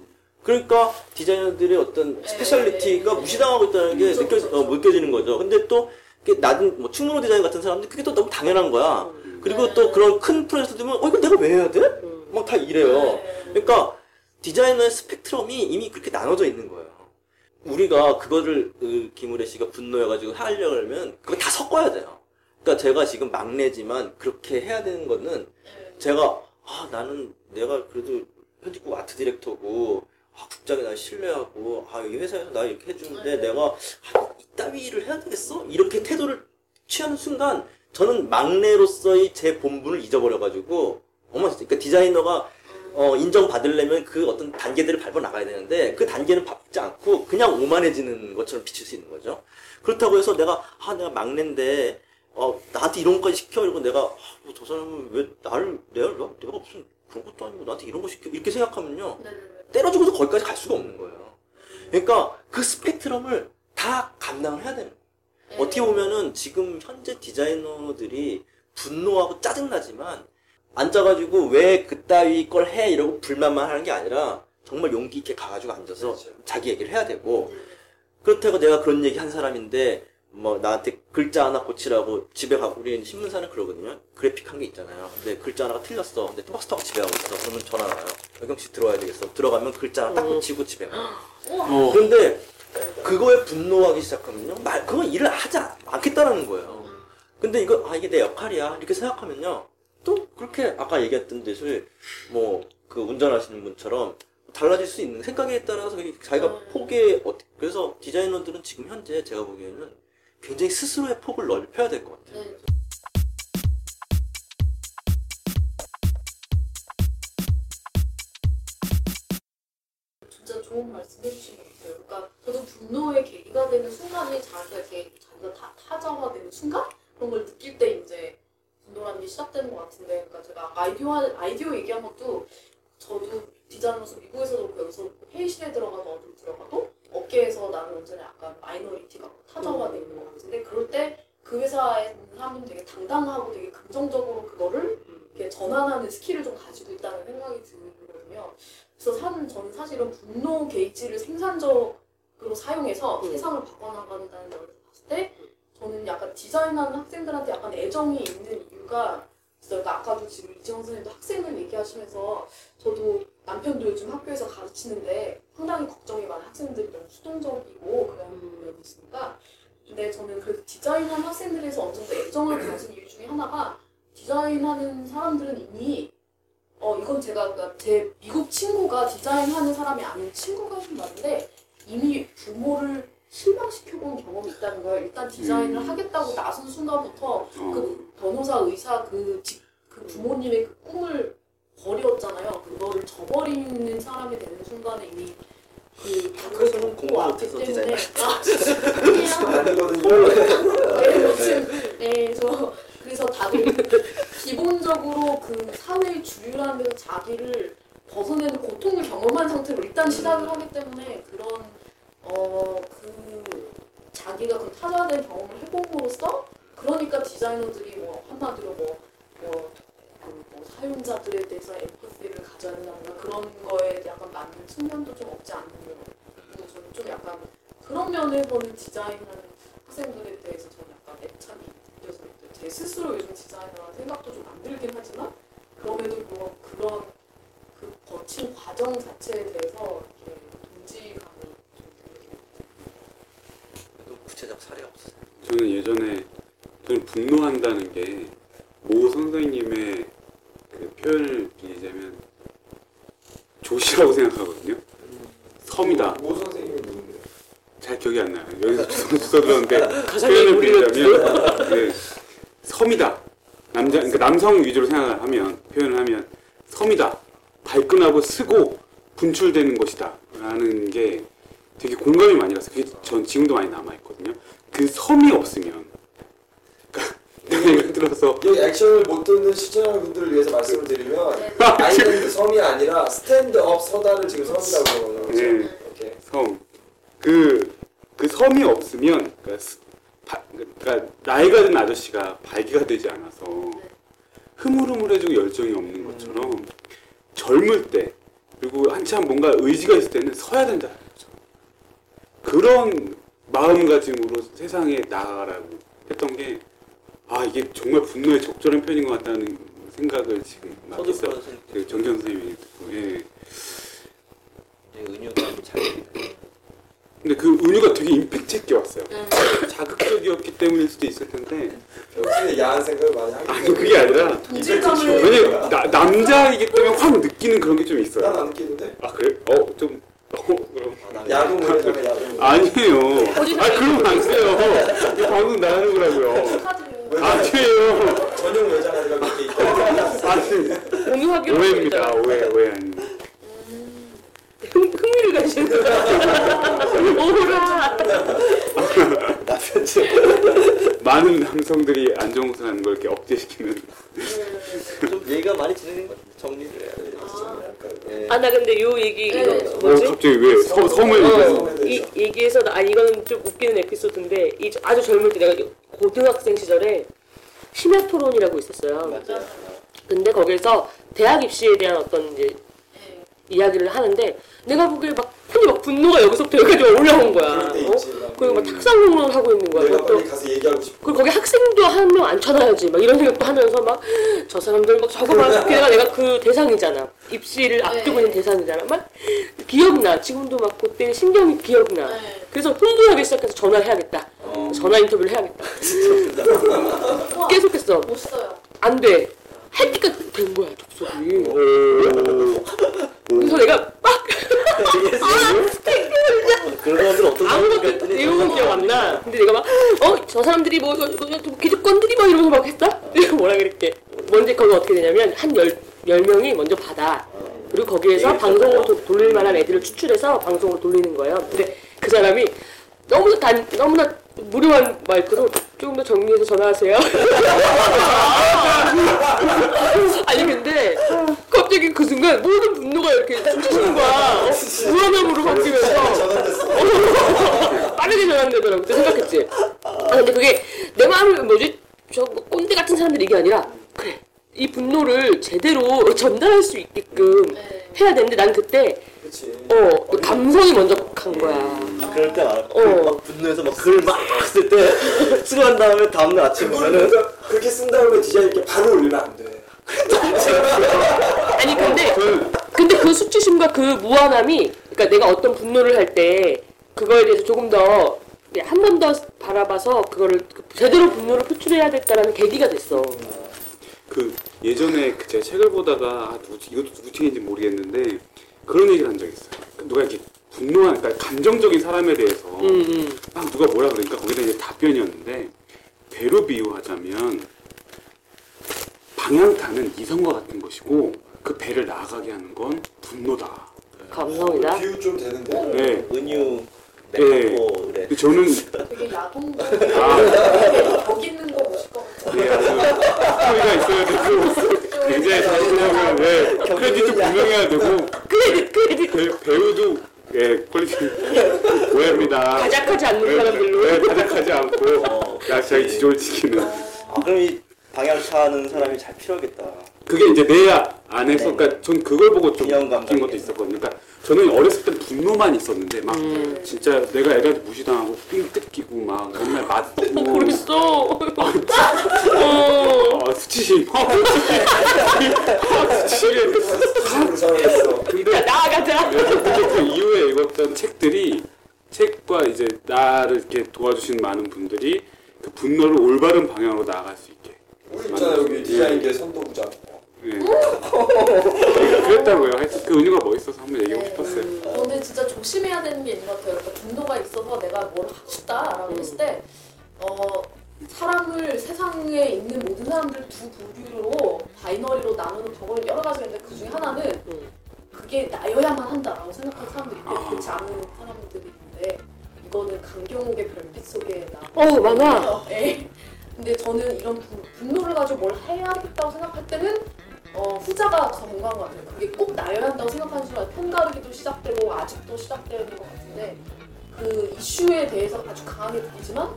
그러니까 디자이너들의 어떤 네, speciality가 네, 무시당하고 있다는 게 느껴. 어, 느껴지는 거죠. 근데 또 낮은 뭐 충무로 디자인 같은 사람들 그게 또 너무 당연한 거야. 그리고 네. 또 그런 큰 프로젝트 되면 어 이거 내가 왜 해야 돼? 음. 막다 이래요. 네. 그러니까 디자이너의 스펙트럼이 이미 그렇게 나눠져 있는 거예요. 우리가 그거를 그 김우래 씨가 분노해가지고 하려고 하면 그거 다 섞어야 돼요. 그러니까 제가 지금 막내지만 그렇게 해야 되는 거는 네. 제가 아 나는 내가 그래도 편집국 아트 디렉터고 아, 국장이 날 신뢰하고 아 이 회사에서 나 이렇게 해주는데 네. 내가 아, 이따위 일을 해야 되겠어? 이렇게 태도를 취하는 순간 저는 막내로서의 제 본분을 잊어버려가지고 어머 그러니까 디자이너가 어, 인정받으려면 그 어떤 단계들을 밟아 나가야 되는데 그 단계는 밟지 않고 그냥 오만해지는 것처럼 비칠 수 있는 거죠. 그렇다고 해서 내가 아 내가 막내인데 어 나한테 이런 것까지 시켜 이러고 내가 아, 뭐 저 사람은 왜 나를 내가 내가 무슨 그런 것도 아니고 나한테 이런 거 시켜 이렇게 생각하면요 네, 네, 때려 죽어서 거기까지 갈 수가 없는 거예요. 그러니까 그 스펙트럼을 다 감당을 해야 되는 거예요. 네. 어떻게 보면은 지금 현재 디자이너들이 분노하고 짜증나지만 앉아가지고 왜 그따위 걸 해? 이러고 불만만 하는 게 아니라 정말 용기 있게 가가지고 앉아서 그렇죠. 자기 얘기를 해야 되고. 네. 그렇다고 내가 그런 얘기 한 사람인데 뭐 나한테 글자 하나 고치라고 집에 가고 우리는 신문사는 그러거든요. 그래픽 한 게 있잖아요. 근데 글자 하나가 틀렸어. 근데 토박스타고 집에 가고 있어. 그러면 전화 와요. 여경 씨 들어와야 되겠어. 들어가면 글자 하나 딱 고치고 집에 가. 우와. 그런데 그거에 분노하기 시작하면요. 말 그건 일을 하지 않- 않겠다라는 거예요. 근데 이거 아 이게 내 역할이야. 이렇게 생각하면요 또 그렇게 아까 얘기했던 듯이 뭐 그 운전하시는 분처럼 달라질 수 있는 생각에 따라서 자기가 음. 폭에 어떻게 그래서 디자이너들은 지금 현재 제가 보기에는 굉장히 스스로의 폭을 넓혀야 될 것 같아요. 네. 진짜 좋은 말씀 해주신 것 같아요. 그러니까 저도 분노의 계기가 되는 순간이 자기가 이렇게 자기가 타, 타자화되는 순간 그런 걸 느낄 때 이제 분노라는 게 시작되는 것 같은데 그러니까 제가 아이디어 아이디어 얘기한 것도 저도 디자이너로서 미국에서도 그렇고 여기서 회의실에 들어가도 어디 들어가도 업계에서 나는 언제나 약간 minority가 타자화되어 있는 것 같은데 그럴 때 그 회사에 있는 사람은 되게 당당하고 되게 긍정적으로 그거를 이렇게 전환하는 skill을 좀 가지고 있다는 생각이 들거든요. 그래서 사는 저는 사실은 분노 게이지를 생산적으로 사용해서 음. 세상을 바꿔나간다는 걸 봤을 때 저는 약간 디자인하는 학생들한테 약간 애정이 있는 진짜 그러니까 아까도 지금 이지영 선생님도 학생들 얘기하시면서 저도 남편도 요즘 학교에서 가르치는데 상당히 걱정이 많은 학생들이 너무 수동적이고 그런 면이 있으니까 근데 저는 그 디자인하는 학생들에서 어느 정도 애정을 가진 이유 중에 하나가 디자인하는 사람들은 이미 어 이건 제가 그러니까 제 미국 친구가 디자인하는 사람이 아닌 친구가 좀 많은데 이미 부모를 실망시켜본 경험이 있다는 거예요. 일단 디자인을 음. 하겠다고 나선 순간부터 어. 그 변호사, 의사 그, 직- 그 부모님의 그 꿈을 버렸잖아요. 그거를 저버리는 사람이 되는 순간에 이미 그 학교에서는 공부 못해서 때문에 디자인 저 그래서 다들 기본적으로 그 사회의 주류라는 데서 자기를 벗어내는 고통을 경험한 상태로 일단 시작을 하기 때문에 그런 어 그 자기가 그 타자된 경험을 해봄으로써 그러니까 디자이너들이 뭐 한마디로 뭐, 뭐, 그 뭐 사용자들에 대해서 엠퍼시를 가져야 된다든가 그런 거에 약간 맞는 측면도 좀 없지 않는 거 그리고 저는 좀 약간 그런 면에서는 디자인하는 학생들에 대해서 저는 약간 애착이 느껴서 제 스스로 요즘 디자이너라는 생각도 좀안 들긴 하지만 그럼에도 불구하고 그런 그 거친 과정 자체에 대해서 이렇게 동지감이 좀 들긴 또 구체적 사례 없어요. 저는 예전에 저는 분노한다는 게 모 선생님의 그 표현을 빌리자면 조시라고 생각하거든요. 섬이다. 모 선생님이 누군데요? 잘 기억이 안 나요. 여기서 주워 주워 들었는데 가상의 표현을 빌리자면 네, 섬이다. 남자 그러니까 남성 위주로 생각을 하면 표현을 하면 섬이다. 발끈하고 쓰고 분출되는 것이다 라는 게 되게 공감이 많이 갔어요. 그게 전 지금도 많이 남아 있거든요. 그 섬이 없으면 그러니까 내가 예를 들어서 여기 액션을 못 듣는 시청자 분들을 위해서 말씀을 드리면 네. island 섬이 아니라 stand up 서다를 지금 섬이라고. 그렇죠? 네. 이렇게. 섬. 그, 그 섬이 없으면, 그러니까, 스- 바- 그러니까 나이가 든 아저씨가 발기가 되지 않아서 흐물흐물해지고 열정이 없는 것처럼 젊을 때, 그리고 한참 뭔가 의지가 있을 때는 서야 된다는 거죠. 그런 마음가짐으로 세상에 나아가라고 했던 게, 아, 이게 정말 분노에 적절한 표현인 것 같다는 생각을 지금 생각. 그 정경 선생님이 듣고, 예. 은유가 잘. 근데 그 은유가 되게 임팩트 있게 왔어요. 음. 자극적이었기 때문일 수도 있을 텐데 평소에 야한 생각을 많이 하기 아니 그게 아니라 동질감을 왜냐면 나, 남자이기 때문에 확 느끼는 그런 게 좀 있어요. 난안 느끼는데? 아 그래? 어좀 어, 나 야동을 해잖아 야동. 아니에요. 아 그러면 안 돼요. 방송 나가는 거라고요. 아니에요. 전용 여자가 내가 그렇게 있다. 아니 공유하기로 오해입니다. 오해 오해 아니. 흥, 흥미를 가지는 오라 나 편집. 많은 남성들이 안정선하는 걸 이렇게 억제시키는. 좀 얘기가 많이 진행된 것 같아요. 정리를 해야 돼요. 예. 아 나 근데 요 얘기 이거 네. 어 뭐지? 갑자기 왜 서, 섬을 어, 얘기하는 이 얘기에서 나- 아 이거는 좀 웃기는 에피소드인데 이 아주 젊을 때 내가 고등학생 시절에 심야 토론이라고 있었어요. 맞아요. 근데 거기서 대학 입시에 대한 어떤 이제 네. 이야기를 하는데 내가 보기에 막 괜히 막 분노가 여기서부터 여기까지 올라온 거야. 어? 그리고 막 탁상공론을 하고 있는 거야. 내가 빨리 가서 얘기하고 싶어. 그리고 거기 학생도 한명 앉혀놔야지 막 이런 생각도 하면서 막 저 사람들 막 저거 막 내가 내가 그 대상이잖아 입시를 앞두고 있는 대상이잖아 막 기억나 지금도 막 그때 신경이 기억나 네. 그래서 흥분하기 시작해서 전화를 해야겠다 어. 전화 인터뷰를 해야겠다 계속했어 멋있어요. 안 돼 할 때가 된 거야 접속이 그래서 내가 막 그런 사람들 어떤 아무것도 내용은 기억 안 나. 근데 내가 막, 어, 저 사람들이 뭐, 이거, 이거, 좀 기득권들이 막 이러면서 막? 내가 뭐라 그랬게. 먼저 거기 어떻게 되냐면, 한 열, 열 명이 먼저 받아. 그리고 거기에서 네, 방송으로 도- 돌릴 만한 애들을 추출해서 방송으로 돌리는 거예요. 근데 그 사람이, 너무나 단 너무나 무료한 마이크로 조금 더 정리해서 전화하세요. 아니 근데 갑자기 그 순간 모든 분노가 이렇게 춤추는 거야. 무한함으로 바뀌면서. 빠르게 전환되더라고. 그때 생각했지. 아 근데 그게 내 마음을 뭐지? 저 뭐 꼰대 같은 사람들 이게 아니라 그래 이 분노를 제대로 전달할 수 있게끔 네. 해야 되는데 난 그때 그렇지. 어 감성이 먼저 간 거야. 그럴 때 많아. 어. 막 분노해서 막 글을 막 쓸 때 쓰고 난 다음에 다음날 아침에 그걸 보면은 그러니까 그렇게 쓴 다음에 디자인 이렇게 바로 올리면 안 돼. 아니 근데 근데 그 수치심과 그 무한함이 그러니까 내가 어떤 분노를 할 때 그거에 대해서 조금 더 한 번 더 바라봐서 그거를 제대로 분노를 표출해야겠다라는 계기가 됐어. 그 예전에 그 제가 책을 보다가 아, 누구, 이것도 누구 책인지 모르겠는데 그런 얘기를 한 적이 있어요. 그 누가 이렇게 분노한, 그러니까 감정적인 사람에 대해서 음, 음. 막 누가 뭐라 그러니까 거기다 이제 답변이었는데 배로 비유하자면 방향타는 이성과 같은 것이고 그 배를 나아가게 하는 건 분노다. 감성이다. 비유 좀 되는데. 네. 은유 네. 그래. 그 저는 되게 야동 아, 거기 있는 거 보실 것 같아요. 예, 아주 스토리가 있어야 되고 굉장히 자신하면 네, 크레딧도 분명해야 되고. 크레딧 크레딧. 배, 배우도 예 퀄리티 오해입니다. 가작하지 않는 네, 사람들로. 네, 가작하지 않고. 어, 야 자기 지조를 지키는. 아, 그럼 이 방향 차는 사람이 잘 필요하겠다. 그게 이제 내 안에서 그러니까 전 그걸 보고 좀 느낀 것도 있었거든요. 그러니까 저는 어렸을 때 분노만 있었는데 막 음. 진짜 내가 애들한테 무시당하고 삥 뜯기고 막 맨날 맞고 모르겠어. 어. 아, 수치심 수치심 수식으로 상했어. 근데 자 나아가자. 근데 그 이후에 읽었던 책들이 책과 이제 나를 이렇게 도와주신 많은 분들이 그 분노를 올바른 방향으로 나아갈 수 있게. 우리 있잖아 여기 디자인계 선도부장. 예. 그랬다고요. 하여튼 그 은유가 멋있어서 한번 얘기하고 싶었어요. 어, 근데 진짜 조심해야 되는 게 있는 것 같아요. 그러니까 분노가 있어서 내가 뭘 하고 싶다라고 했을 때, 어, 사람을 세상에 있는 모든 사람들 두 부류로 바이너리로 나누는 경우는 여러 가지가 있는데 그 중에 하나는 음. 그게 나여야만 한다라고 생각하는 사람들이 있는데 그렇지 않은 사람들이 있는데 이거는 강경욱의 별빛 속에 나. 어 많아. 예. 근데 저는 이런 분- 분노를 가지고 뭘 해야겠다고 생각할 때는 어, 후자가 더 건강한 것 같아요. 그게 꼭 나여야 한다고 생각하는 순간 편가르기도 시작되고 아직도 시작되는 것 같은데 그 이슈에 대해서 아주 강하게 느끼지만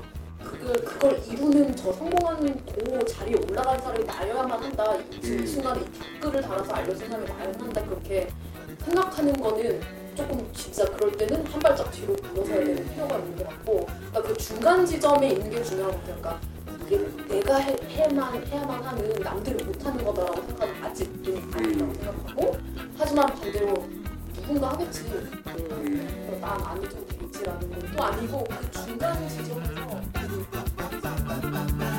그걸, 그걸 이루는 저 성공하는 그 자리에 올라간 사람이 나여야만 한다. 이, 이 음. 순간에 이 댓글을 달아서 알려준 사람이 나여야만 한다. 그렇게 생각하는 거는 조금 진짜 그럴 때는 한 발짝 뒤로 물러서야 되는 필요가 있는 것 같고 그러니까 그 중간 지점에 있는 게 중요한 것 같아요. 그러니까 이게 내가 해, 해야만, 해야만 하는 남들이 못하는 거다라고 생각하는 아직도 아니라고 생각하고 하지만 반대로 누군가 하겠지. 음. 난안 해도 되겠지라는 건 또 아니고 그 중간 지점에서 그